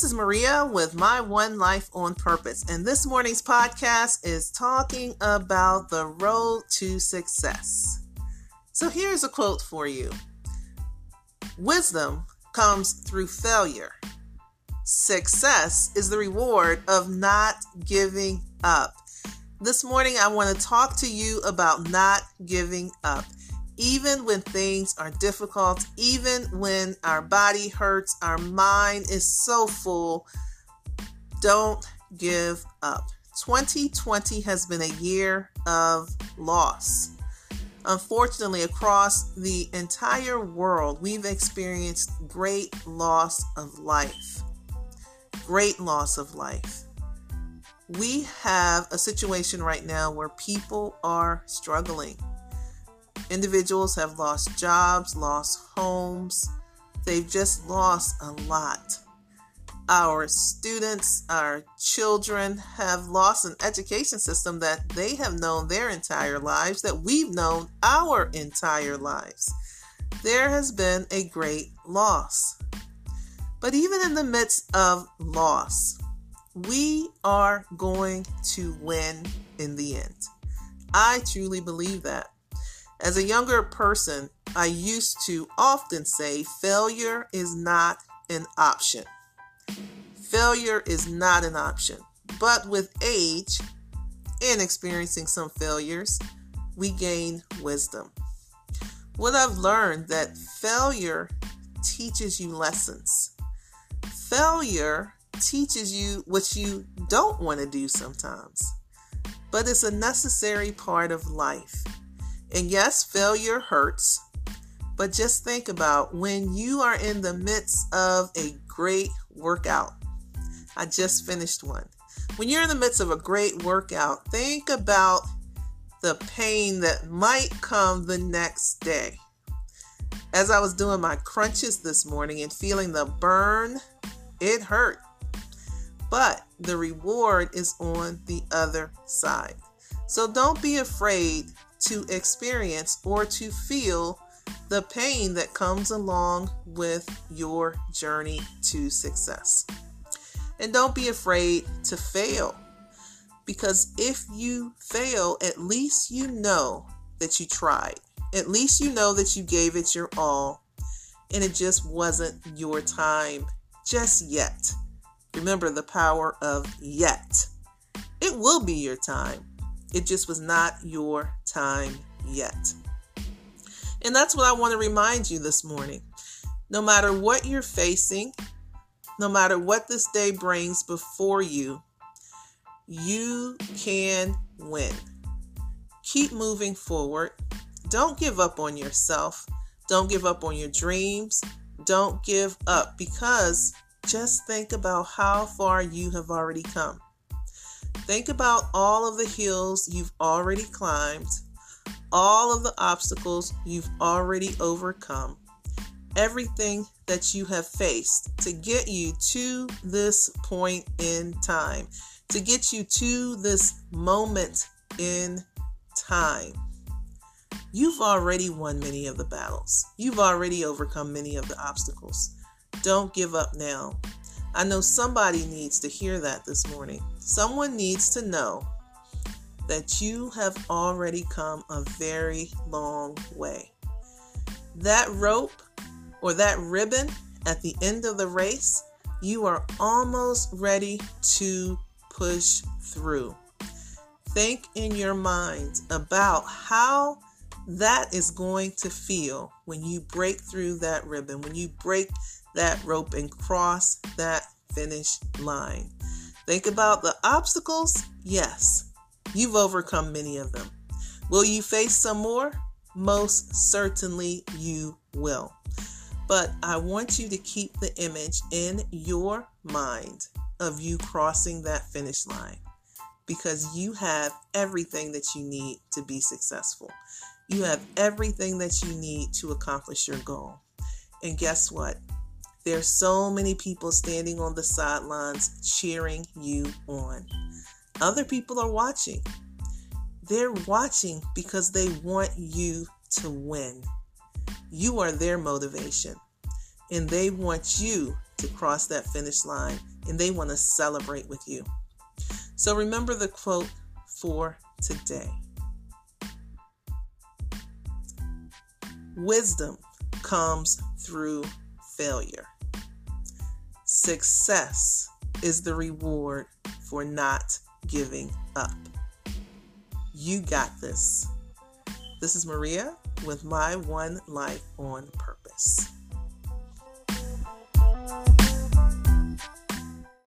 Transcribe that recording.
This is Maria with My One Life on Purpose, and this morning's podcast is talking about the road to success. So here's a quote for you Wisdom comes through failure. Success is the reward of not giving up. This morning, I want to talk to you about not giving up even when things are difficult, even when our body hurts, our mind is so full, don't give up. 2020 has been a year of loss. Unfortunately, across the entire world, we've experienced great loss of life. Great loss of life. We have a situation right now where people are struggling Individuals have lost jobs, lost homes. They've just lost a lot. Our students, our children have lost an education system that they have known their entire lives, that we've known our entire lives. There has been a great loss. But even in the midst of loss, we are going to win in the end. I truly believe that. As a younger person, I used to often say failure is not an option. Failure is not an option. But with age and experiencing some failures, we gain wisdom. What I've learned that failure teaches you lessons. Failure teaches you what you don't want to do sometimes. But it's a necessary part of life. And yes, failure hurts, but just think about when you are in the midst of a great workout. I just finished one. When you're in the midst of a great workout, think about the pain that might come the next day. As I was doing my crunches this morning and feeling the burn, it hurt. But the reward is on the other side. So don't be afraid to experience or to feel the pain that comes along with your journey to success. And don't be afraid to fail because if you fail, at least you know that you tried. At least you know that you gave it your all and it just wasn't your time just yet. Remember the power of yet. It will be your time. It just was not your time yet. And that's what I want to remind you this morning. No matter what you're facing, no matter what this day brings before you, you can win. Keep moving forward. Don't give up on yourself. Don't give up on your dreams. Don't give up because just think about how far you have already come. Think about all of the hills you've already climbed, all of the obstacles you've already overcome, everything that you have faced to get you to this point in time, to get you to this moment in time. You've already won many of the battles. You've already overcome many of the obstacles. Don't give up now. I know somebody needs to hear that this morning. Someone needs to know that you have already come a very long way. That rope or that ribbon at the end of the race, you are almost ready to push through. Think in your mind about how that is going to feel when you break through that ribbon, when you break that rope and cross that finish line. Think about the obstacles. Yes, you've overcome many of them. Will you face some more? Most certainly you will. But I want you to keep the image in your mind of you crossing that finish line because you have everything that you need to be successful. You have everything that you need to accomplish your goal. And guess what? There's so many people standing on the sidelines cheering you on. Other people are watching. They're watching because they want you to win. You are their motivation, and they want you to cross that finish line and they want to celebrate with you. So remember the quote for today Wisdom comes through failure. Success is the reward for not giving up. You got this. This is Maria with my One Life on Purpose.